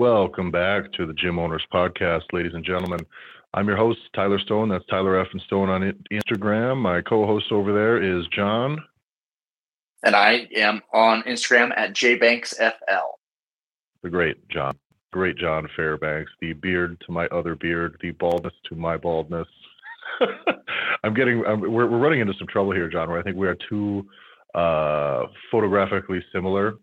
Welcome back to the Gym Owners Podcast, ladies and gentlemen. I'm your host, Tyler Stone. That's Tyler Effin Stone on Instagram. My co host over there is John. And I am on Instagram at jbanksfl. The great John. Great John Fairbanks. The beard to my other beard, the baldness to my baldness. I'm getting, I'm, we're, we're running into some trouble here, John, where I think we are too uh, photographically similar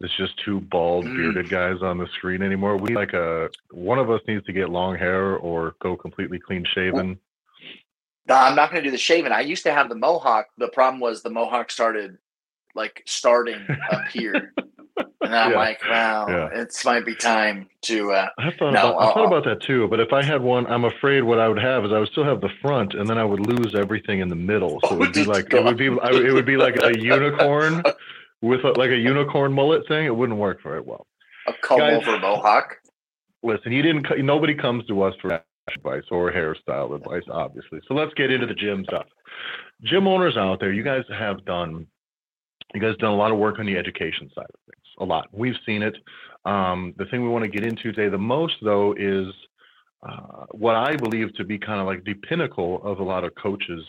it's just two bald mm. bearded guys on the screen anymore. We like a one of us needs to get long hair or go completely clean shaven. No, I'm not going to do the shaven. I used to have the mohawk. The problem was the mohawk started like starting up here. And I'm yeah. like, wow, yeah. it's might be time to. Uh, I thought, no, about, I thought about that too. But if I had one, I'm afraid what I would have is I would still have the front, and then I would lose everything in the middle. So oh, it would be like it would be it would be like a unicorn with a, like a unicorn mullet thing, it wouldn't work very well. A comb Guys, over mohawk. Listen, you didn't. Nobody comes to us for advice or hairstyle advice, obviously. So let's get into the gym stuff. Gym owners out there, you guys have done. You guys done a lot of work on the education side of things. A lot. We've seen it. Um, the thing we want to get into today the most, though, is uh, what I believe to be kind of like the pinnacle of a lot of coaches'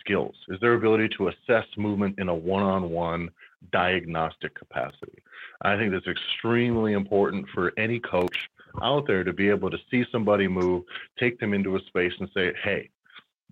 skills is their ability to assess movement in a one-on-one diagnostic capacity. I think that's extremely important for any coach out there to be able to see somebody move, take them into a space and say, hey,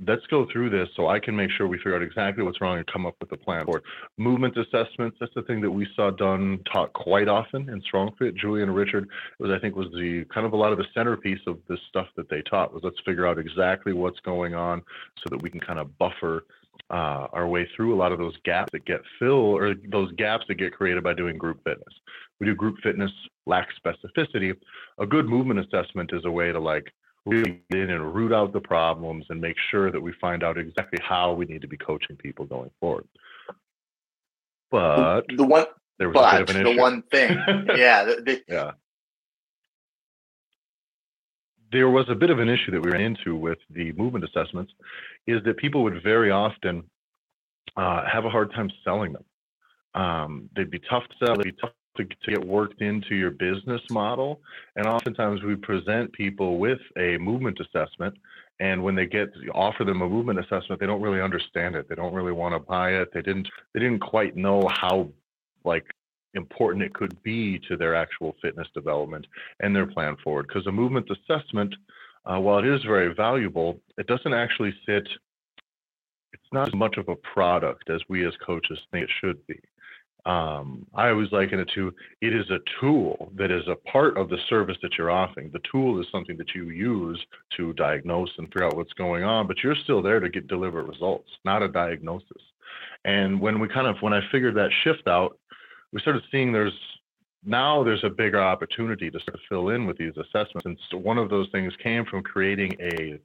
let's go through this so I can make sure we figure out exactly what's wrong and come up with a plan for it. Movement assessments, that's the thing that we saw done taught quite often in StrongFit. Julian Richard was, I think, was the kind of a lot of the centerpiece of this stuff that they taught was let's figure out exactly what's going on so that we can kind of buffer uh, our way through a lot of those gaps that get filled or those gaps that get created by doing group fitness. We do group fitness, lack specificity. A good movement assessment is a way to like really get in and root out the problems and make sure that we find out exactly how we need to be coaching people going forward. But the one, there was but a bit of an issue. the one thing, yeah, the, the, yeah there was a bit of an issue that we ran into with the movement assessments is that people would very often uh, have a hard time selling them. Um, they'd be tough to sell, they'd be tough to, to, get worked into your business model. And oftentimes we present people with a movement assessment. And when they get offer them a movement assessment, they don't really understand it. They don't really want to buy it. They didn't they didn't quite know how like important it could be to their actual fitness development and their plan forward. Because a movement assessment, uh, while it is very valuable, it doesn't actually sit, it's not as much of a product as we as coaches think it should be. Um, I always liken it to it is a tool that is a part of the service that you're offering. The tool is something that you use to diagnose and figure out what's going on, but you're still there to get deliver results, not a diagnosis. And when we kind of when I figured that shift out, we started seeing there's now there's a bigger opportunity to sort of fill in with these assessments. And so one of those things came from creating a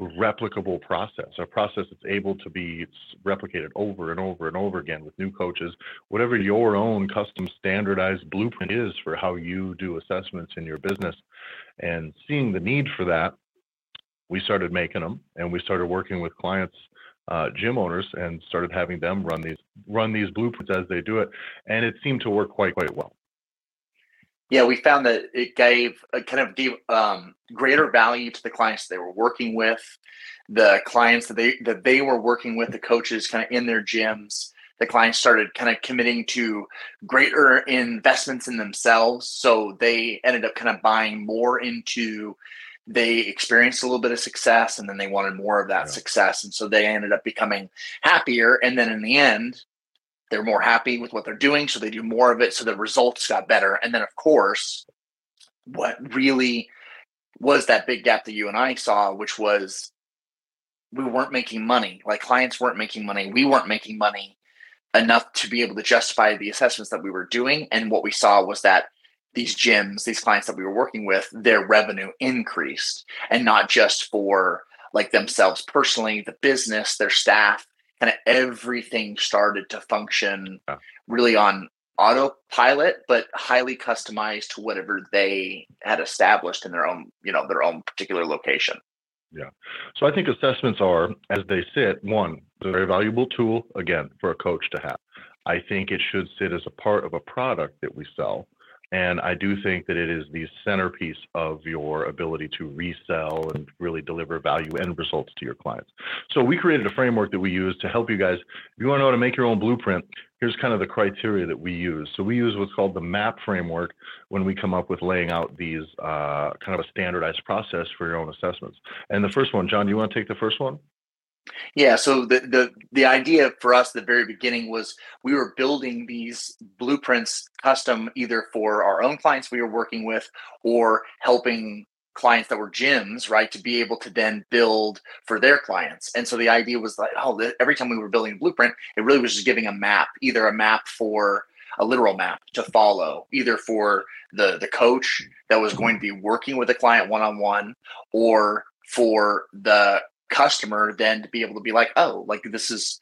replicable process, a process that's able to be replicated over and over and over again with new coaches, whatever your own custom standardized blueprint is for how you do assessments in your business. And seeing the need for that, we started making them and we started working with clients uh, gym owners and started having them run these run these blueprints as they do it, and it seemed to work quite quite well. Yeah, we found that it gave a kind of gave um, greater value to the clients they were working with, the clients that they that they were working with, the coaches kind of in their gyms. The clients started kind of committing to greater investments in themselves, so they ended up kind of buying more into they experienced a little bit of success and then they wanted more of that yeah. success. And so they ended up becoming happier. And then in the end, they're more happy with what they're doing. So they do more of it. So the results got better. And then, of course, what really was that big gap that you and I saw, which was we weren't making money. Like clients weren't making money. We weren't making money enough to be able to justify the assessments that we were doing. And what we saw was that these gyms, these clients that we were working with, their revenue increased and not just for like themselves personally, the business, their staff, kind of everything started to function really on autopilot, but highly customized to whatever they had established in their own, you know, their own particular location. Yeah. So I think assessments are, as they sit, one, a very valuable tool, again, for a coach to have. I think it should sit as a part of a product that we sell And I do think that it is the centerpiece of your ability to resell and really deliver value and results to your clients. So we created a framework that we use to help you guys. If you want to know how to make your own blueprint, here's kind of the criteria that we use. So we use what's called the MAP framework when we come up with laying out these uh, kind of a standardized process for your own assessments. And the first one, John, do you want to take the first one? Yeah, so the the the idea for us at the very beginning was we were building these blueprints custom either for our own clients we were working with or helping clients that were gyms, right, to be able to then build for their clients. And so the idea was like, oh, every time we were building a blueprint, it really was just giving a map, either a map for a literal map to follow, either for the the coach that was going to be working with a client one on one, or for the customer then to be able to be like, oh, like this is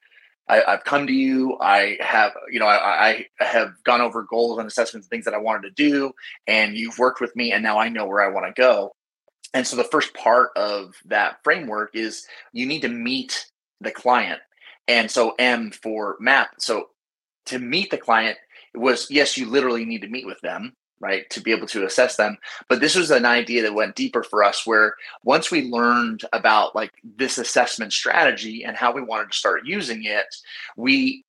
I, have come to you. I have, you know, I, I have gone over goals and assessments, and things that I wanted to do, and you've worked with me, and now I know where I want to go. And so the first part of that framework is you need to meet the client. And so M for map. So to meet the client was yes, you literally need to meet with them right to be able to assess them. But this was an idea that went deeper for us where once we learned about like this assessment strategy and how we wanted to start using it we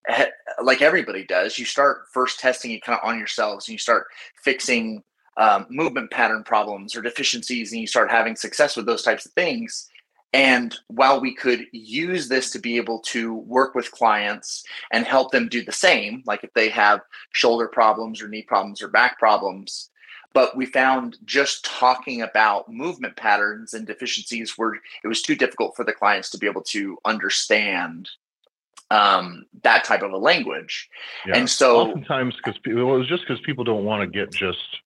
like everybody does you start first testing it kind of on yourselves and you start fixing um, movement pattern problems or deficiencies and you start having success with those types of things and while we could use this to be able to work with clients and help them do the same, like if they have shoulder problems or knee problems or back problems, but we found just talking about movement patterns and deficiencies were it was too difficult for the clients to be able to understand um, that type of a language. Yeah. And so oftentimes because it was just because people don't want to get just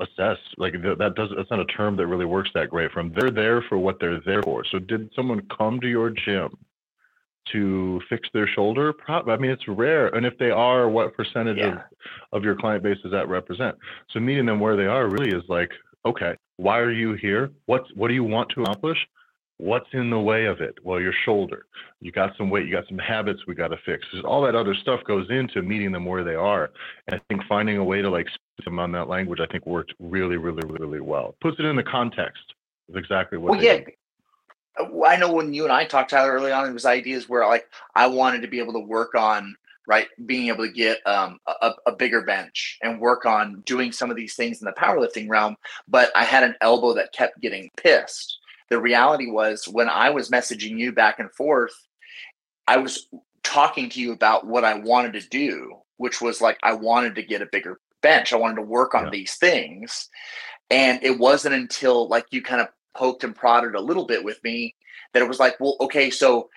assess like that doesn't that's not a term that really works that great from they're there for what they're there for. So did someone come to your gym to fix their shoulder? I mean it's rare and if they are what percentage yeah. of, of your client base does that represent? So meeting them where they are really is like okay why are you here? What's what do you want to accomplish? What's in the way of it? Well your shoulder. You got some weight you got some habits we got to fix. All that other stuff goes into meeting them where they are. And i think finding a way to like on that language, I think worked really, really, really well. Puts it in the context of exactly what. Well, yeah. Did. I know when you and I talked Tyler early on, it was ideas where like I wanted to be able to work on right being able to get um, a, a, bigger bench and work on doing some of these things in the powerlifting realm but i had an elbow that kept getting pissed the reality was when i was messaging you back and forth i was talking to you about what i wanted to do which was like i wanted to get a bigger bench. I wanted to work on yeah. these things. And it wasn't until like you kind of poked and prodded a little bit with me that it was like, well, okay, so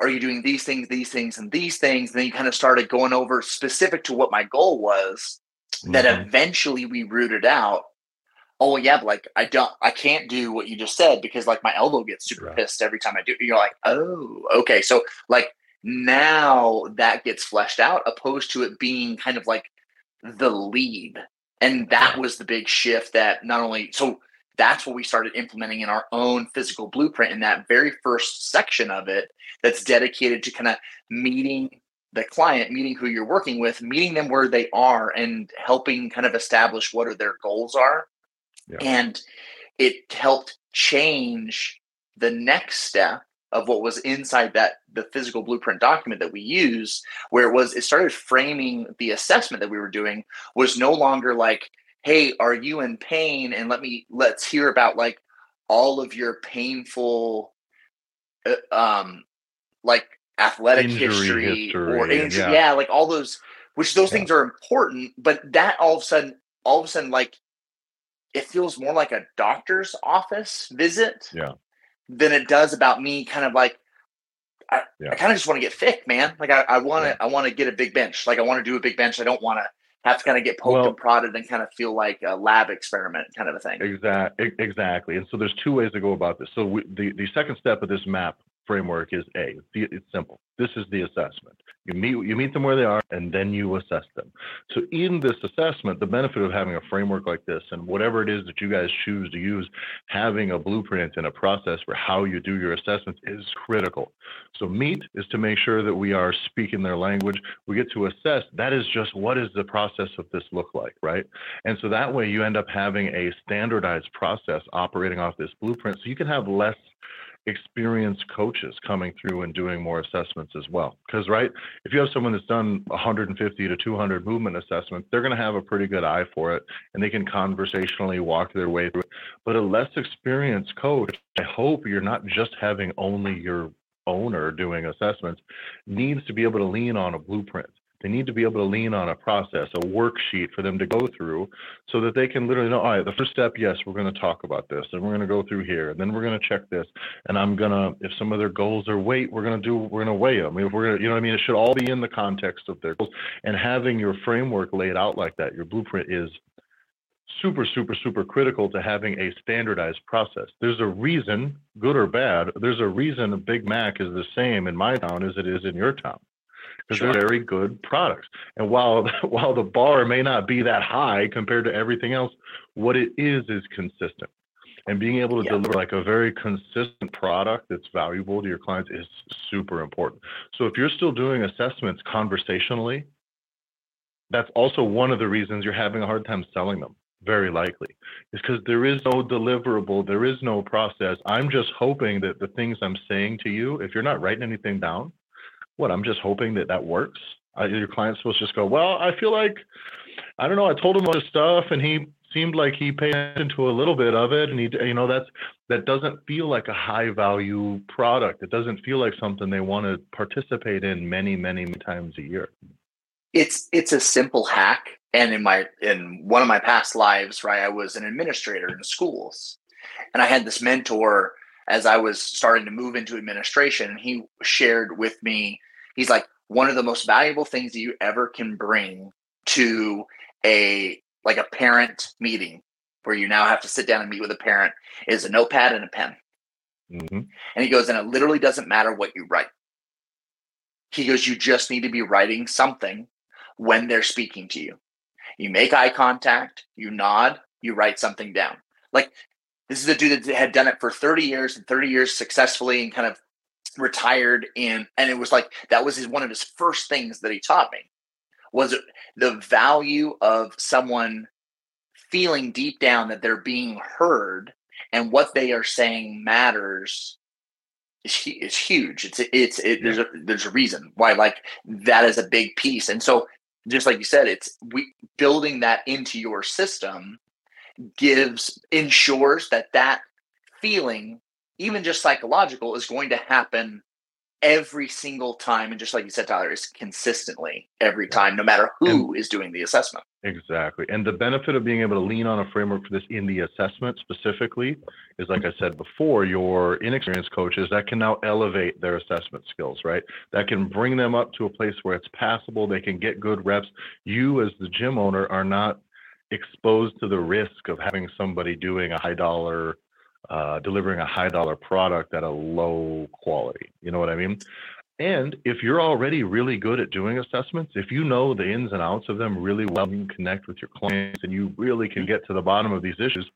are you doing these things, these things, and these things? And then you kind of started going over specific to what my goal was mm-hmm. that eventually we rooted out. Oh yeah, but like I don't I can't do what you just said because like my elbow gets super right. pissed every time I do. You're like, oh, okay. So like now that gets fleshed out opposed to it being kind of like the lead. And that was the big shift that not only, so that's what we started implementing in our own physical blueprint in that very first section of it that's dedicated to kind of meeting the client, meeting who you're working with, meeting them where they are and helping kind of establish what are their goals are. Yeah. And it helped change the next step of what was inside that the physical blueprint document that we use where it was it started framing the assessment that we were doing was no longer like hey are you in pain and let me let's hear about like all of your painful uh, um like athletic history, history, or injury yeah. yeah. like all those which those yeah. things are important but that all of a sudden all of a sudden like it feels more like a doctor's office visit yeah than it does about me kind of like I, yeah. I kind of just want to get thick, man. Like I, I want to, yeah. I want to get a big bench. Like I want to do a big bench. I don't want to have to kind of get poked well, and prodded and kind of feel like a lab experiment kind of a thing. Exactly. Exactly. And so there's two ways to go about this. So we, the, the second step of this map framework is A. It's, simple. This is the assessment. You meet you meet them where they are, and then you assess them. So in this assessment, the benefit of having a framework like this, and whatever it is that you guys choose to use, having a blueprint and a process for how you do your assessments is critical. So meet is to make sure that we are speaking their language. We get to assess. That is just what does the process of this look like, right? And so that way you end up having a standardized process operating off this blueprint, so you can have less experienced coaches coming through and doing more assessments as well. Because, right, if you have someone that's done 150 to 200 movement assessments, they're going to have a pretty good eye for it and they can conversationally walk their way through it. But a less experienced coach, I hope you're not just having only your owner doing assessments, needs to be able to lean on a blueprint they need to be able to lean on a process, a worksheet for them to go through so that they can literally know, all right, the first step, yes, we're going to talk about this and we're going to go through here and then we're going to check this. And I'm going to, if some of their goals are weight, we're going to do, we're going to weigh them. If we're going to, you know what I mean? It should all be in the context of their goals. And having your framework laid out like that, your blueprint is super, super, super critical to having a standardized process. There's a reason, good or bad, there's a reason a Big Mac is the same in my town as it is in your town because sure. they're very good products. And while while the bar may not be that high compared to everything else, what it is is consistent. And being able to yeah. deliver like a very consistent product that's valuable to your clients is super important. So if you're still doing assessments conversationally, that's also one of the reasons you're having a hard time selling them very likely is because there is no deliverable there is no process i'm just hoping that the things i'm saying to you if you're not writing anything down what i'm just hoping that that works? Uh, your client's supposed to just go well i feel like i don't know i told him all this stuff and he seemed like he paid attention to a little bit of it and he you know that's that doesn't feel like a high value product. It doesn't feel like something they want to participate in many many times a year. It's it's a simple hack. And in my in one of my past lives right i was an administrator in schools. And i had this mentor as i was starting to move into administration he shared with me he's like one of the most valuable things that you ever can bring to a like a parent meeting where you now have to sit down and meet with a parent is a notepad and a pen. Mm-hmm. and he goes and it literally doesn't matter what you write. He goes you just need to be writing something when they're speaking to you. You make eye contact you nod you write something down. Like this is a dude that had done it for 30 years and 30 years successfully and kind of retired in and it was like that was his one of his first things that he taught me was the value of someone feeling deep down that they're being heard and what they are saying matters is, is huge. It's it's it, there's a there's a reason why like that is a big piece. And so just like you said it's we building that into your system gives ensures that that feeling even just psychological, is going to happen every single time. And just like you said, Tyler, is consistently every time, no matter who and, is doing the assessment. Exactly. And the benefit of being able to lean on a framework for this in the assessment specifically is, like I said before, your inexperienced coaches that can now elevate their assessment skills, right? That can bring them up to a place where it's passable. They can get good reps. You, as the gym owner, are not exposed to the risk of having somebody doing a high dollar uh, delivering a high dollar product at a low quality. You know what I mean? And if you're already really good at doing assessments, if you know the ins and outs of them really well, you connect with your clients and you really can get to the bottom of these issues,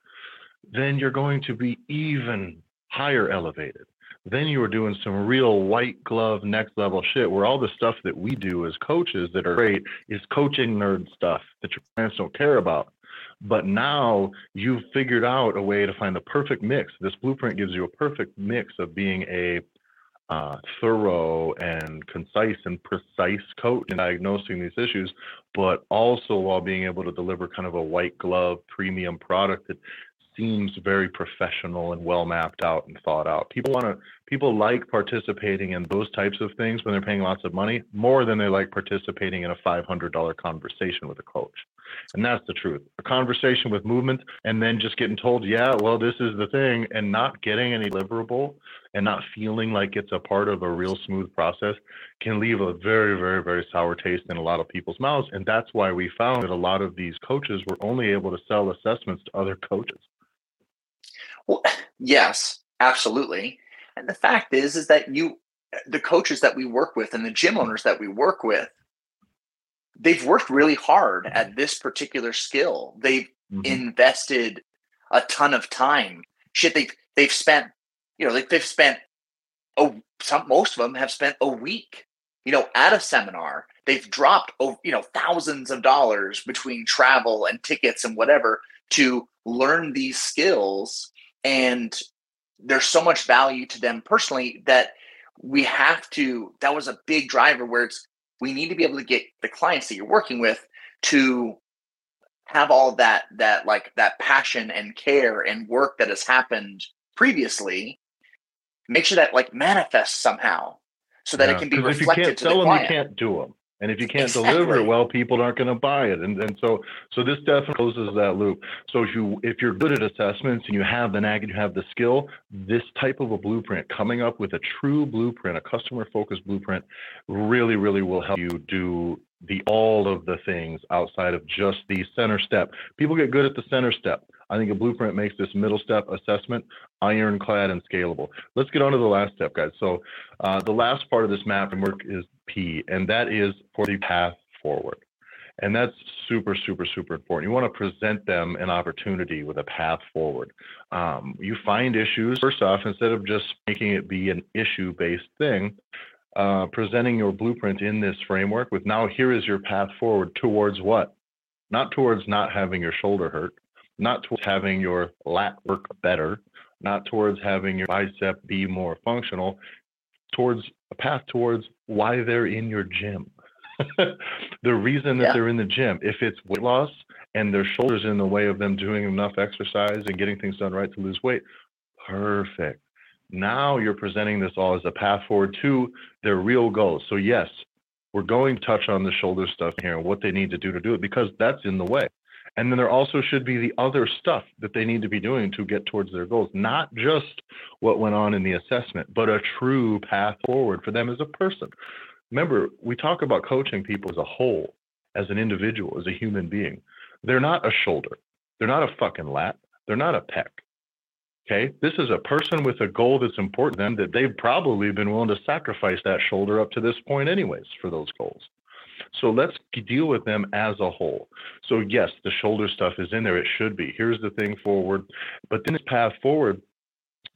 then you're going to be even higher elevated. Then you are doing some real white glove next level shit where all the stuff that we do as coaches that are great is coaching nerd stuff that your clients don't care about. But now you've figured out a way to find the perfect mix. This blueprint gives you a perfect mix of being a uh, thorough and concise and precise coach in diagnosing these issues, but also while being able to deliver kind of a white glove premium product that seems very professional and well mapped out and thought out. People want to people like participating in those types of things when they're paying lots of money more than they like participating in a $500 conversation with a coach. And that's the truth. A conversation with movement and then just getting told, "Yeah, well this is the thing" and not getting any deliverable and not feeling like it's a part of a real smooth process can leave a very very very sour taste in a lot of people's mouths and that's why we found that a lot of these coaches were only able to sell assessments to other coaches well, yes, absolutely. And the fact is, is that you, the coaches that we work with and the gym owners that we work with, they've worked really hard at this particular skill. They've mm-hmm. invested a ton of time. Shit, they've they've spent, you know, like they've spent oh some most of them have spent a week, you know, at a seminar. They've dropped oh, you know, thousands of dollars between travel and tickets and whatever to learn these skills. And there's so much value to them personally that we have to that was a big driver where it's we need to be able to get the clients that you're working with to have all that that like that passion and care and work that has happened previously. Make sure that like manifests somehow so that yeah, it can be reflected if you can't to the them, you can't do them and if you can't exactly. deliver it well people aren't going to buy it and, and so so this definitely closes that loop so if you if you're good at assessments and you have the knack and you have the skill this type of a blueprint coming up with a true blueprint a customer focused blueprint really really will help you do the all of the things outside of just the center step people get good at the center step I think a blueprint makes this middle step assessment ironclad and scalable. Let's get on to the last step, guys. So uh, the last part of this map and work is P, and that is for the path forward. And that's super, super, super important. You want to present them an opportunity with a path forward. Um, you find issues, first off, instead of just making it be an issue based thing, uh, presenting your blueprint in this framework with now here is your path forward towards what? Not towards not having your shoulder hurt, not towards having your lat work better, not towards having your bicep be more functional, towards a path towards why they're in your gym. the reason that yeah. they're in the gym, if it's weight loss and their shoulders in the way of them doing enough exercise and getting things done right to lose weight, perfect. Now you're presenting this all as a path forward to their real goals. So, yes, we're going to touch on the shoulder stuff here and what they need to do to do it because that's in the way. And then there also should be the other stuff that they need to be doing to get towards their goals, not just what went on in the assessment, but a true path forward for them as a person. Remember, we talk about coaching people as a whole, as an individual, as a human being. They're not a shoulder, they're not a fucking lat, they're not a pec. Okay, this is a person with a goal that's important to them that they've probably been willing to sacrifice that shoulder up to this point, anyways, for those goals. So let's deal with them as a whole. So yes, the shoulder stuff is in there. It should be. Here's the thing forward. But then this path forward,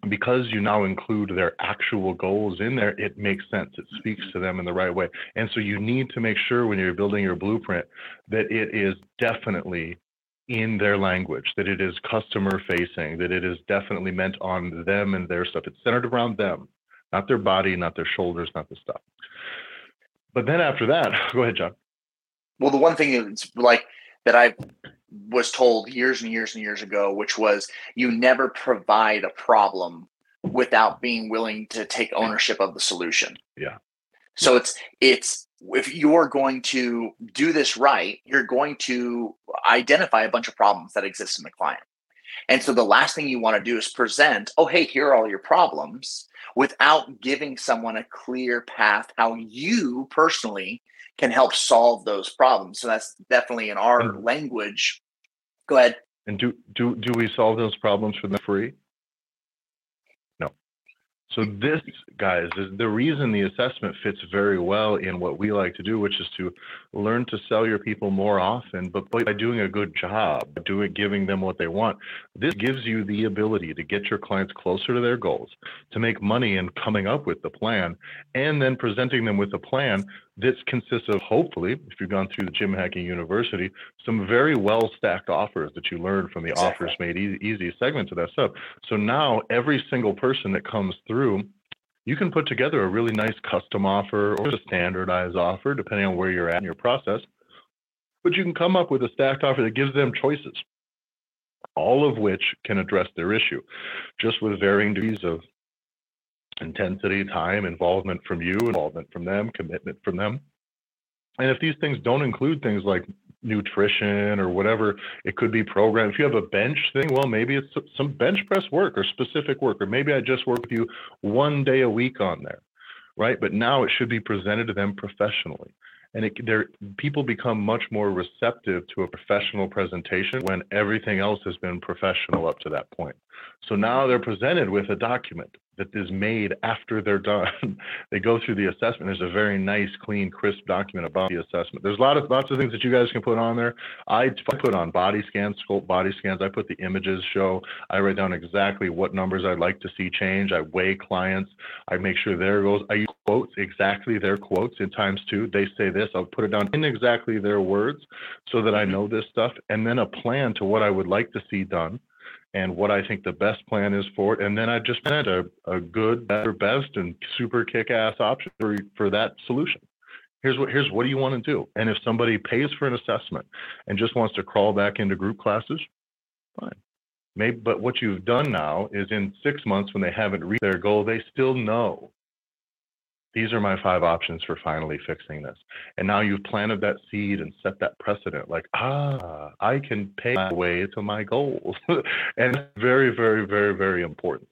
because you now include their actual goals in there, it makes sense. It speaks to them in the right way. And so you need to make sure when you're building your blueprint that it is definitely in their language, that it is customer facing, that it is definitely meant on them and their stuff. It's centered around them, not their body, not their shoulders, not the stuff. But then after that, go ahead, John. Well, the one thing is like that I was told years and years and years ago, which was you never provide a problem without being willing to take ownership of the solution. Yeah. So it's it's if you're going to do this right, you're going to identify a bunch of problems that exist in the client. And so the last thing you want to do is present, oh, hey, here are all your problems without giving someone a clear path how you personally can help solve those problems. So that's definitely in our language. Go ahead. And do do do we solve those problems for them free? So this, guys, is the reason the assessment fits very well in what we like to do, which is to learn to sell your people more often, but by doing a good job, doing giving them what they want. This gives you the ability to get your clients closer to their goals, to make money in coming up with the plan, and then presenting them with a plan this consists of hopefully, if you've gone through the Gym Hacking University, some very well stacked offers that you learned from the exactly. offers made easy, easy segment of that stuff. So now every single person that comes through, you can put together a really nice custom offer or a standardized offer, depending on where you're at in your process. But you can come up with a stacked offer that gives them choices, all of which can address their issue, just with varying degrees of intensity, time, involvement from you, involvement from them, commitment from them. And if these things don't include things like nutrition or whatever, it could be programmed. If you have a bench thing, well, maybe it's some bench press work or specific work, or maybe I just work with you one day a week on there, right? But now it should be presented to them professionally. And it, people become much more receptive to a professional presentation when everything else has been professional up to that point. So now they're presented with a document that is made after they're done. they go through the assessment. There's a very nice, clean, crisp document about the assessment. There's a lot of lots of things that you guys can put on there. I put on body scans, sculpt body scans. I put the images show. I write down exactly what numbers I'd like to see change. I weigh clients. I make sure their goals. I use quotes exactly their quotes in times two. They say this. I'll put it down in exactly their words so that I mm-hmm. know this stuff, and then a plan to what I would like to see done and what I think the best plan is for it. And then I just present a, a good, better, best, and super kick-ass option for, for that solution. Here's what here's what do you want to do? And if somebody pays for an assessment and just wants to crawl back into group classes, fine. Maybe, but what you've done now is in six months when they haven't reached their goal, they still know these are my five options for finally fixing this. And now you've planted that seed and set that precedent like, ah, I can pay my way to my goals. and very, very, very, very important.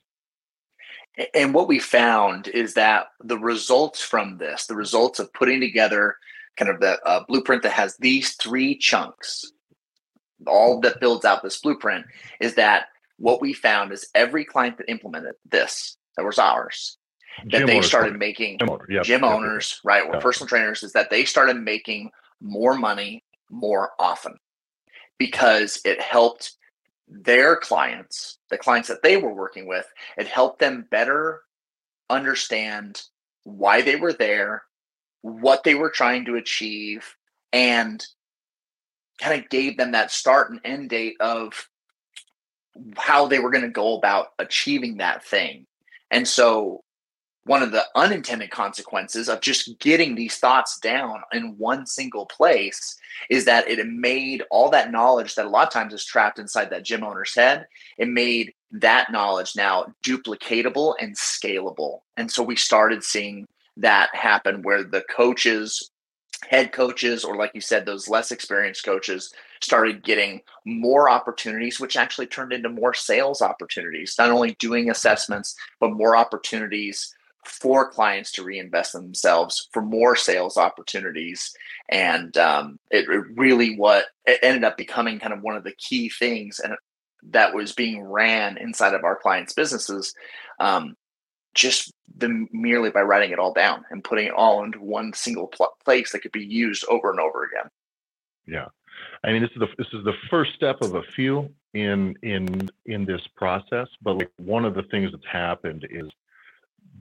And what we found is that the results from this, the results of putting together kind of the uh, blueprint that has these three chunks, all that builds out this blueprint, is that what we found is every client that implemented this, that was ours, that gym they started making gym, owner, yep, gym yep, owners, yep, right, or personal trainers, is that they started making more money more often because it helped their clients, the clients that they were working with, it helped them better understand why they were there, what they were trying to achieve, and kind of gave them that start and end date of how they were going to go about achieving that thing. And so one of the unintended consequences of just getting these thoughts down in one single place is that it made all that knowledge that a lot of times is trapped inside that gym owner's head it made that knowledge now duplicatable and scalable. And so we started seeing that happen where the coaches head coaches or like you said those less experienced coaches started getting more opportunities which actually turned into more sales opportunities not only doing assessments but more opportunities for clients to reinvest themselves for more sales opportunities. And um, it, really what it ended up becoming kind of one of the key things and that was being ran inside of our clients businesses um, just the, merely by writing it all down and putting it all into one single pl- place that could be used over and over again. Yeah. I mean this is the this is the first step of a few in in in this process but like one of the things that's happened is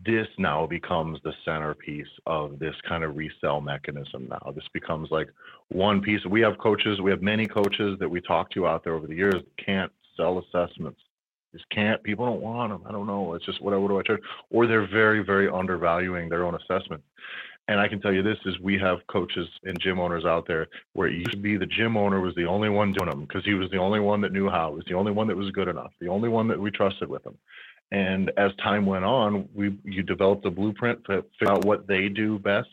this now becomes the centerpiece of this kind of resell mechanism now. This becomes like one piece. We have coaches we have many coaches that we talk to out there over the years can't sell assessments. Just can't. People don't want them i don't know. It's just what, what do i charge? Or they're very very undervaluing their own assessments and i can tell you this is we have coaches and gym owners out there where it used to be the gym owner was the only one doing them because he was the only one that knew how. Was the only one that was good enough. The only one that we trusted with them and as time went on, we you developed a blueprint to figure out what they do best,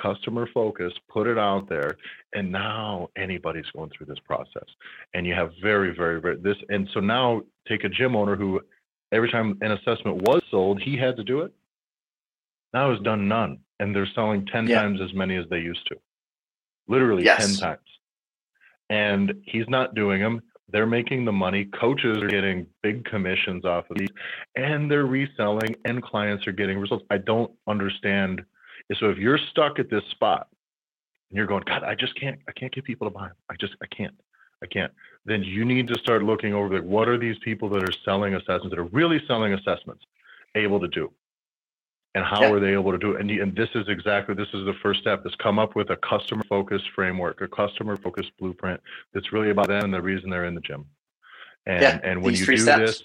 customer focus, put it out there, and now anybody's going through this process. And you have very, very, very this. And so now take a gym owner who every time an assessment was sold, he had to do it. Now it's done none, and they're selling ten yeah. times as many as they used to, literally yes. ten times. And he's not doing them they're making the money. Coaches are getting big commissions off of these, and they're reselling, and clients are getting results. I don't understand. So if you're stuck at this spot and you're going, God, I just can't, I can't get people to buy. I just, I can't, I can't. Then you need to start looking over like, what are these people that are selling assessments that are really selling assessments able to do? And how yeah. are they able to do it? And, and this is exactly this is the first step. Is come up with a customer focused framework, a customer focused blueprint that's really about them and the reason they're in the gym. And yeah, and when you do steps. this,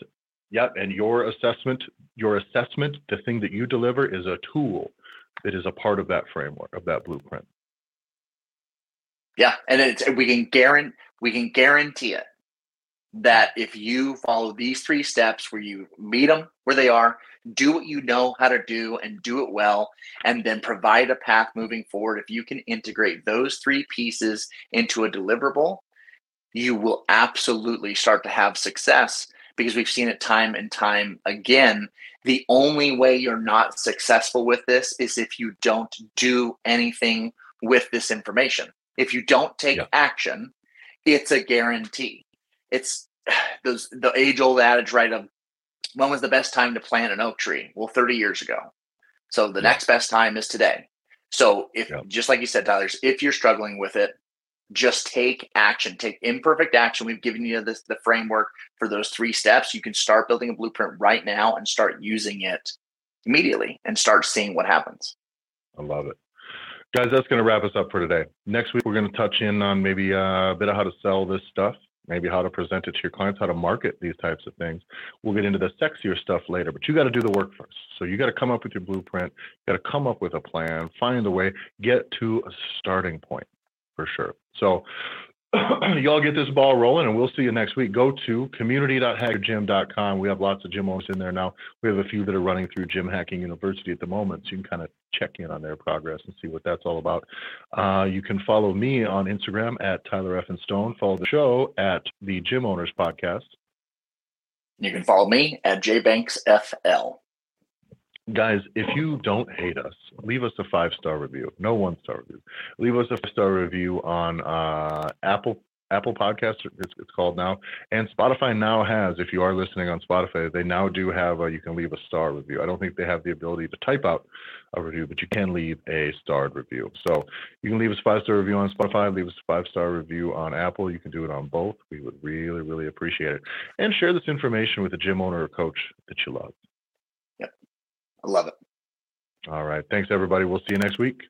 yep, and your assessment, your assessment, the thing that you deliver is a tool that is a part of that framework of that blueprint. Yeah, and it's we can guarantee we can guarantee it that if you follow these three steps where you meet them where they are, do what you know how to do and do it well, and then provide a path moving forward, if you can integrate those three pieces into a deliverable, you will absolutely start to have success because we've seen it time and time again. The only way you're not successful with this is if you don't do anything with this information. If you don't take yeah. action, it's a guarantee it's those the age old adage right of when was the best time to plant an oak tree? Well, 30 years ago. So the Yeah. next best time is today. So if Yeah. just like you said, Tyler, if you're struggling with it, just take action. Take imperfect action. We've given you this the framework for those three steps. You can start building a blueprint right now and start using it immediately and start seeing what happens. I love it. Guys, that's going to wrap us up for today. Next week, we're going to touch in on maybe uh, a bit of how to sell this stuff, maybe how to present it to your clients, how to market these types of things. We'll get into the sexier stuff later, but you got to do the work first. So you got to come up with your blueprint, you got to come up with a plan, find a way, get to a starting point for sure. So y'all get this ball rolling and we'll see you next week. Go to community.hackyourgym.com. We have lots of gym owners in there now. We have a few that are running through Gym Hacking University at the moment. So you can kind of check in on their progress and see what that's all about. Uh, you can follow me on Instagram at Tyler Effin Stone. Follow the show at the Gym Owners Podcast. You can follow me at jbanksfl. Guys, if you don't hate us, leave us a five star review. No one star review. Leave us a five star review on uh, Apple Apple Podcasts. It's, it's called now, and Spotify now has. If you are listening on Spotify, they now do have. A, you can leave a star review. I don't think they have the ability to type out a review, but you can leave a starred review. So you can leave us a five star review on Spotify. Leave us a five star review on Apple. You can do it on both. We would really, really appreciate it. And share this information with a gym owner or coach that you love. I love it. All right. Thanks, everybody. We'll see you next week.